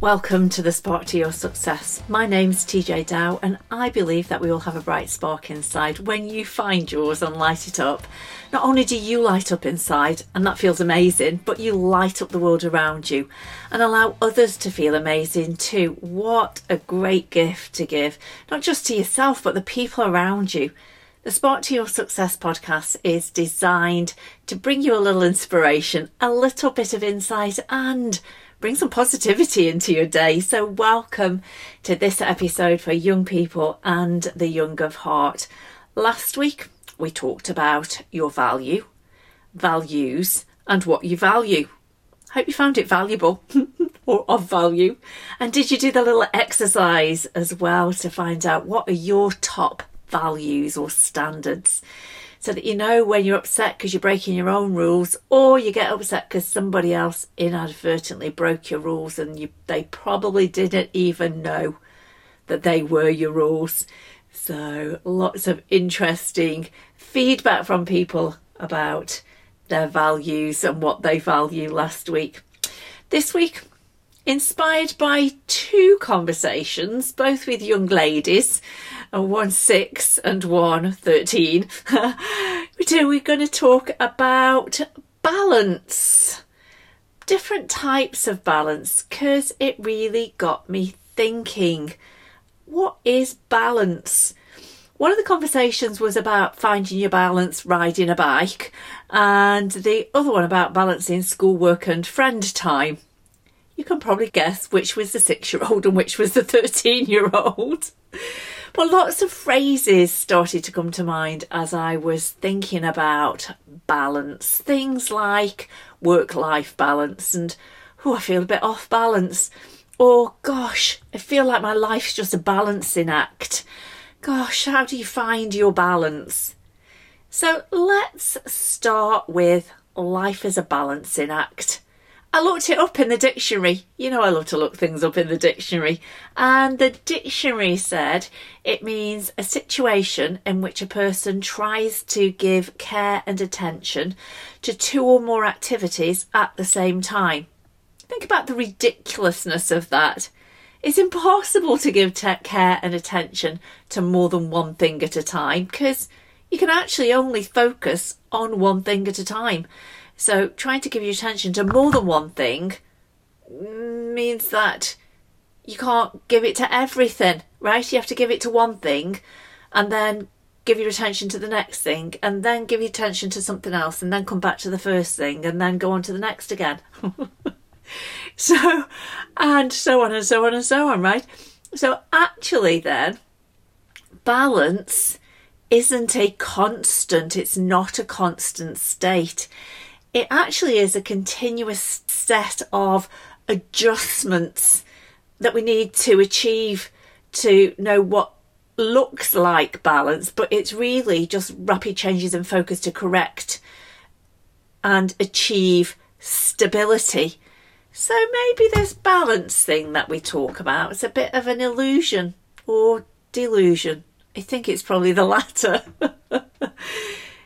Welcome to the Spark to Your Success. My name's TeeJay Dow, and I believe that we all have a bright spark inside. When you find yours and light it up, not only do you light up inside, and that feels amazing, but you light up the world around you and allow others to feel amazing too. What a great gift to give, not just to yourself, but the people around you. The Spark to Your Success podcast is designed to bring you a little inspiration, a little bit of insight, and bring some positivity into your day. So, welcome to this episode for young people and the young of heart. Last week, we talked about your value, values, and what you value. Hope you found it valuable or of value. And did you do the little exercise as well to find out what are your top values or standards? so that you know when you're upset because you're breaking your own rules or you get upset because somebody else inadvertently broke your rules and you they probably didn't even know that they were your rules so lots of interesting feedback from people about their values and what they value last week this week inspired by two conversations, both with young ladies, uh, one six and one 13. we do, we're going to talk about balance, different types of balance, because it really got me thinking what is balance? One of the conversations was about finding your balance riding a bike, and the other one about balancing schoolwork and friend time you can probably guess which was the six year old and which was the 13 year old. But lots of phrases started to come to mind as I was thinking about balance. Things like work life balance and, oh, I feel a bit off balance. Or, gosh, I feel like my life's just a balancing act. Gosh, how do you find your balance? So let's start with life as a balancing act. I looked it up in the dictionary. You know, I love to look things up in the dictionary. And the dictionary said it means a situation in which a person tries to give care and attention to two or more activities at the same time. Think about the ridiculousness of that. It's impossible to give care and attention to more than one thing at a time because you can actually only focus on one thing at a time. So trying to give your attention to more than one thing means that you can't give it to everything, right? You have to give it to one thing and then give your attention to the next thing and then give your attention to something else and then come back to the first thing and then go on to the next again. so, and so on and so on and so on, right? So, actually, then, balance isn't a constant, it's not a constant state it actually is a continuous set of adjustments that we need to achieve to know what looks like balance, but it's really just rapid changes in focus to correct and achieve stability. So maybe this balance thing that we talk about is a bit of an illusion or delusion. I think it's probably the latter.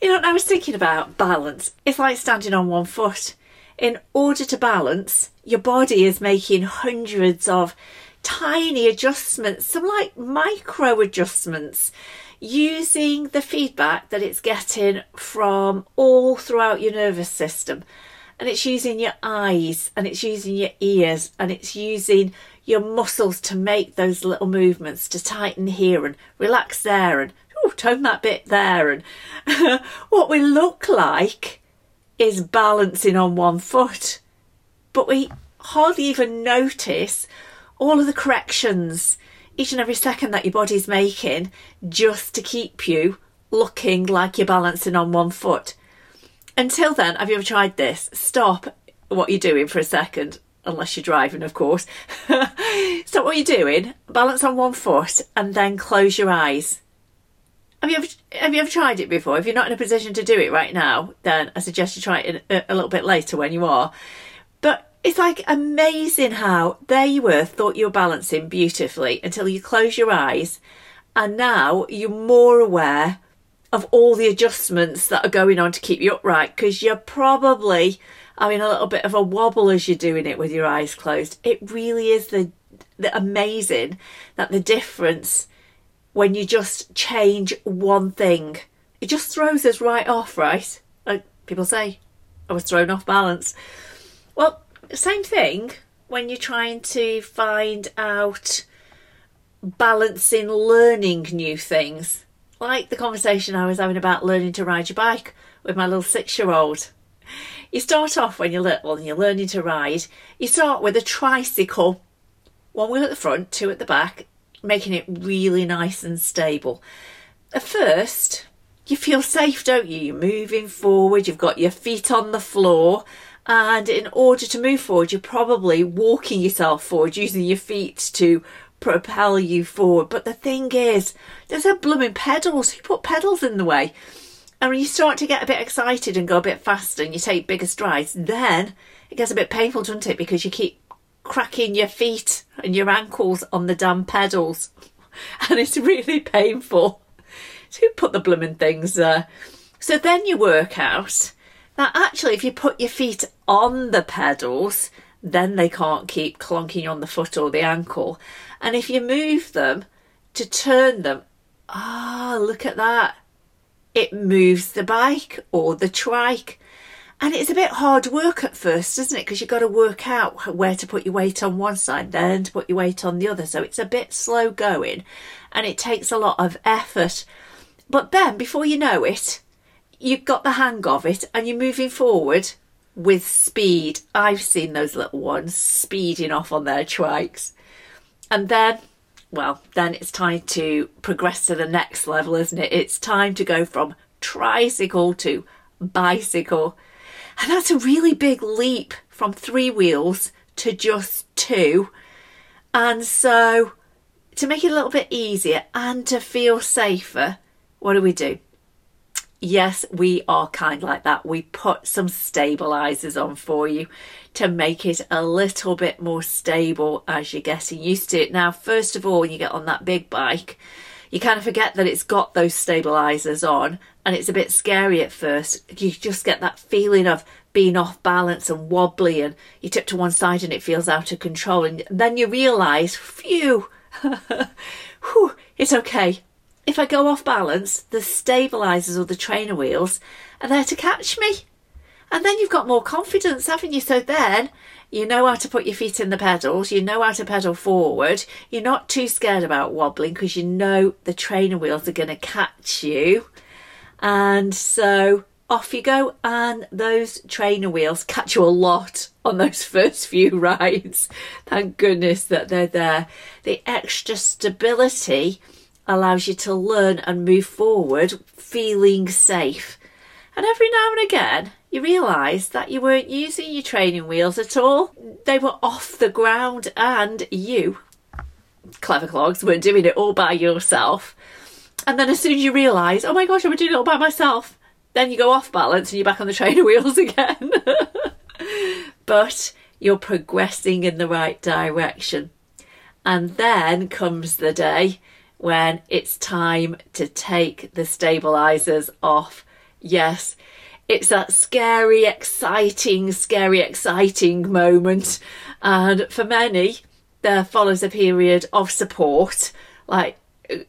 You know, I was thinking about balance. It's like standing on one foot. In order to balance, your body is making hundreds of tiny adjustments, some like micro adjustments, using the feedback that it's getting from all throughout your nervous system. And it's using your eyes and it's using your ears and it's using your muscles to make those little movements to tighten here and relax there and oh, tone that bit there. And what we look like is balancing on one foot. But we hardly even notice all of the corrections each and every second that your body's making just to keep you looking like you're balancing on one foot. Until then, have you ever tried this? Stop what you're doing for a second, unless you're driving, of course. Stop what you're doing, balance on one foot, and then close your eyes. Have you ever have you ever tried it before? If you're not in a position to do it right now, then I suggest you try it a, a little bit later when you are. But it's like amazing how there you were, thought you were balancing beautifully until you close your eyes, and now you're more aware of all the adjustments that are going on to keep you upright because you're probably having a little bit of a wobble as you're doing it with your eyes closed. It really is the, the amazing that the difference when you just change one thing, it just throws us right off, right? Like people say, I was thrown off balance. Well, same thing when you're trying to find out balancing learning new things. Like the conversation I was having about learning to ride your bike with my little six year old. You start off when you're little and you're learning to ride, you start with a tricycle, one wheel at the front, two at the back, making it really nice and stable. At first, you feel safe, don't you? You're moving forward, you've got your feet on the floor, and in order to move forward, you're probably walking yourself forward using your feet to propel you forward. But the thing is, there's a blooming pedals. Who put pedals in the way? And when you start to get a bit excited and go a bit faster and you take bigger strides, then it gets a bit painful, doesn't it? Because you keep cracking your feet and your ankles on the damn pedals. And it's really painful. So who put the blooming things there? So then you work out that actually, if you put your feet on the pedals, then they can't keep clonking on the foot or the ankle. And if you move them to turn them, ah, oh, look at that. It moves the bike or the trike. And it's a bit hard work at first, isn't it? Because you've got to work out where to put your weight on one side, then to put your weight on the other. So it's a bit slow going and it takes a lot of effort. But then, before you know it, you've got the hang of it and you're moving forward with speed. I've seen those little ones speeding off on their trikes. And then, well, then it's time to progress to the next level, isn't it? It's time to go from tricycle to bicycle. And that's a really big leap from three wheels to just two. And so, to make it a little bit easier and to feel safer, what do we do? yes, we are kind like that. We put some stabilizers on for you to make it a little bit more stable as you're getting used to it. Now, first of all, when you get on that big bike, you kind of forget that it's got those stabilizers on and it's a bit scary at first. You just get that feeling of being off balance and wobbly and you tip to one side and it feels out of control and then you realize, phew, whew, it's okay. If I go off balance, the stabilizers or the trainer wheels are there to catch me. And then you've got more confidence, haven't you? So then you know how to put your feet in the pedals, you know how to pedal forward, you're not too scared about wobbling because you know the trainer wheels are going to catch you. And so off you go, and those trainer wheels catch you a lot on those first few rides. Thank goodness that they're there. The extra stability allows you to learn and move forward feeling safe. And every now and again, you realise that you weren't using your training wheels at all. They were off the ground, and you, clever clogs, were doing it all by yourself. And then as soon as you realise, oh my gosh, I am doing it all by myself, then you go off balance and you're back on the trainer wheels again. but you're progressing in the right direction. And then comes the day when it's time to take the stabilizers off. Yes, it's that scary, exciting, scary, exciting moment. And for many, there follows a period of support, like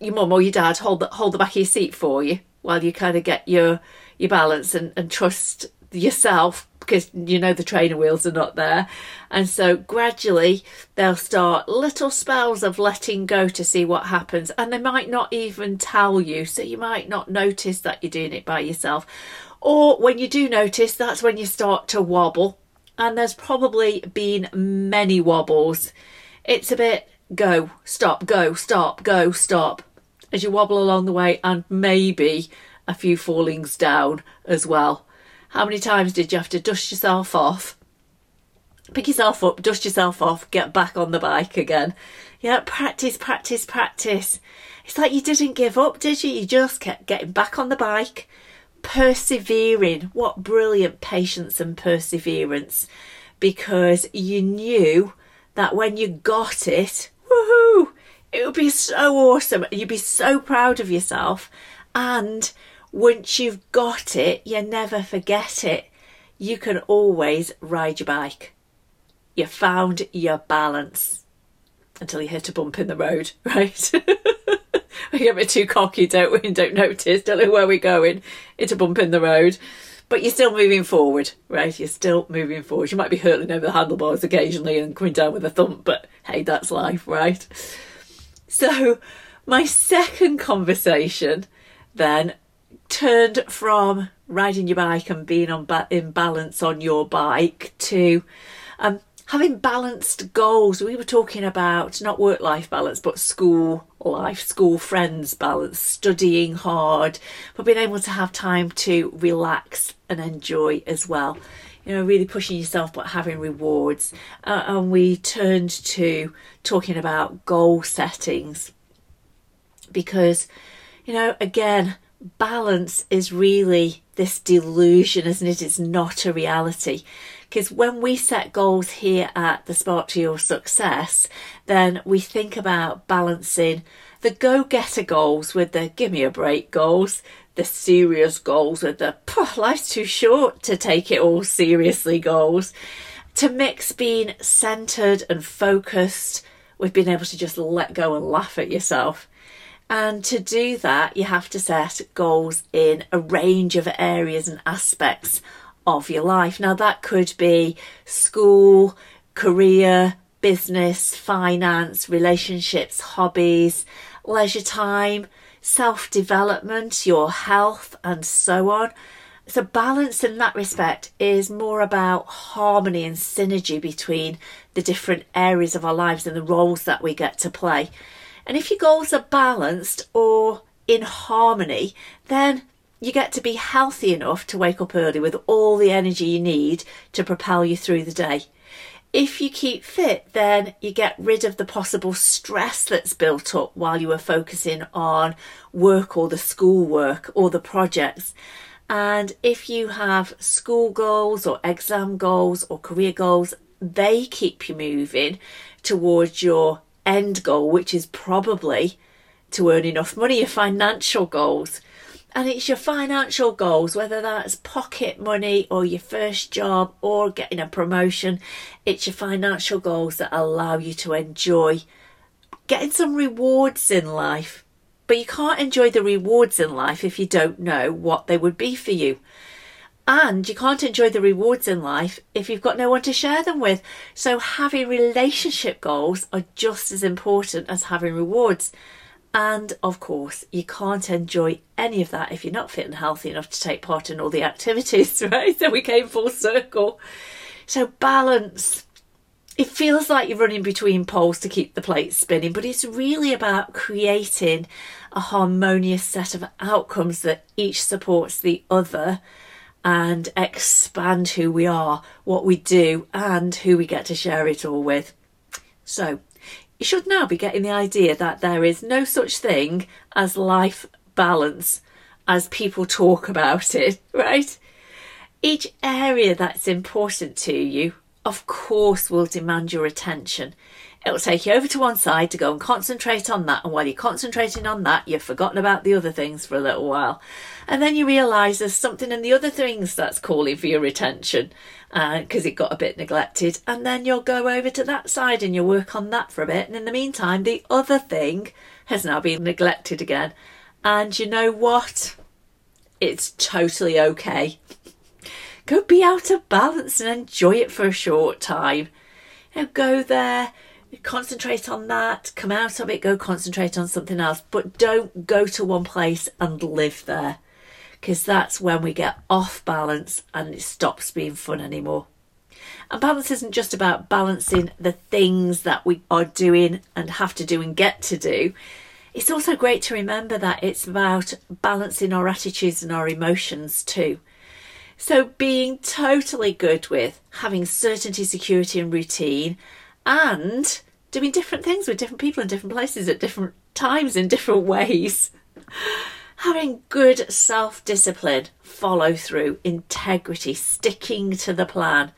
your mum or your dad hold the, hold the back of your seat for you while you kind of get your your balance and, and trust yourself because you know the trainer wheels are not there. And so gradually they'll start little spells of letting go to see what happens. And they might not even tell you. So you might not notice that you're doing it by yourself. Or when you do notice, that's when you start to wobble. And there's probably been many wobbles. It's a bit go, stop, go, stop, go, stop as you wobble along the way, and maybe a few fallings down as well. How many times did you have to dust yourself off? Pick yourself up, dust yourself off, get back on the bike again. Yeah, practice, practice, practice. It's like you didn't give up, did you? You just kept getting back on the bike, persevering. What brilliant patience and perseverance because you knew that when you got it, woohoo, it would be so awesome. You'd be so proud of yourself. And once you've got it, you never forget it. you can always ride your bike. You found your balance until you hit a bump in the road, right? we get a bit too cocky, don't we, and don't notice, don't know where we're going. It's a bump in the road. But you're still moving forward, right? You're still moving forward. You might be hurtling over the handlebars occasionally and coming down with a thump, but hey, that's life, right? So, my second conversation then turned from riding your bike and being on ba- in balance on your bike to um, having balanced goals. We were talking about not work life balance, but school life, school friends balance, studying hard, but being able to have time to relax and enjoy as well. You know, really pushing yourself, but having rewards. Uh, and we turned to talking about goal settings because, you know, again, balance is really this delusion, isn't it? It's not a reality. Because when we set goals here at the Spark to Your Success, then we think about balancing the go getter goals with the give me a break goals, the serious goals with the life's too short to take it all seriously goals, to mix being centered and focused with being able to just let go and laugh at yourself. And to do that, you have to set goals in a range of areas and aspects of your life. Now, that could be school, career, business, finance, relationships, hobbies, leisure time, self development, your health, and so on. So, balance in that respect is more about harmony and synergy between the different areas of our lives and the roles that we get to play. And if your goals are balanced or in harmony, then you get to be healthy enough to wake up early with all the energy you need to propel you through the day. If you keep fit, then you get rid of the possible stress that's built up while you are focusing on work or the school work or the projects. And if you have school goals or exam goals or career goals, they keep you moving towards your end goal, which is probably to earn enough money, your financial goals. And it's your financial goals, whether that's pocket money or your first job or getting a promotion. It's your financial goals that allow you to enjoy getting some rewards in life. But you can't enjoy the rewards in life if you don't know what they would be for you. And you can't enjoy the rewards in life if you've got no one to share them with. So having relationship goals are just as important as having rewards. And of course, you can't enjoy any of that if you're not fit and healthy enough to take part in all the activities, right? So we came full circle. So balance. It feels like you're running between poles to keep the plate spinning, but it's really about creating a harmonious set of outcomes that each supports the other and expand who we are, what we do, and who we get to share it all with. So, you should now be getting the idea that there is no such thing as life balance as people talk about it, right? Each area that's important to you, of course, will demand your attention. It'll take you over to one side to go and concentrate on that. And while you're concentrating on that, you've forgotten about the other things for a little while. And then you realise there's something in the other things that's calling for your attention because uh, it got a bit neglected. And then you'll go over to that side and you'll work on that for a bit. And in the meantime, the other thing has now been neglected again. And you know what? It's totally okay. Go be out of balance and enjoy it for a short time. You know, go there, concentrate on that, come out of it, go concentrate on something else. But don't go to one place and live there because that's when we get off balance and it stops being fun anymore. And balance isn't just about balancing the things that we are doing and have to do and get to do. It's also great to remember that it's about balancing our attitudes and our emotions too. So, being totally good with having certainty, security, and routine, and doing different things with different people in different places at different times in different ways having good self discipline, follow through, integrity, sticking to the plan,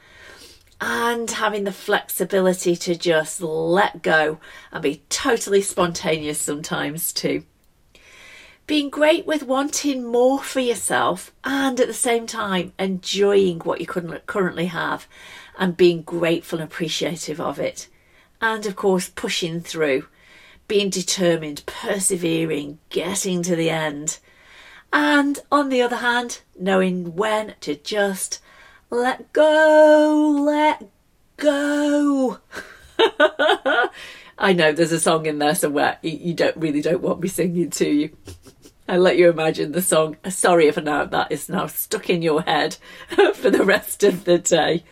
and having the flexibility to just let go and be totally spontaneous sometimes too. Being great with wanting more for yourself and at the same time enjoying what you currently have and being grateful and appreciative of it. And of course, pushing through, being determined, persevering, getting to the end. And on the other hand, knowing when to just let go, let go. I know there's a song in there somewhere you don't really don't want me singing to you. I let you imagine the song. Sorry if now that is now stuck in your head for the rest of the day.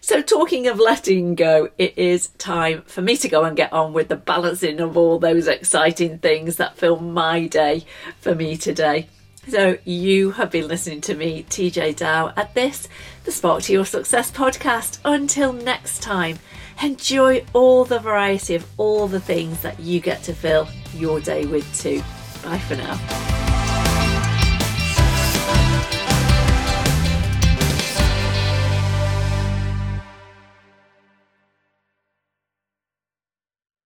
So, talking of letting go, it is time for me to go and get on with the balancing of all those exciting things that fill my day for me today. So, you have been listening to me, TeeJay Dow, at this, the Spark to Your Success podcast. Until next time, enjoy all the variety of all the things that you get to fill your day with, too. Bye for now.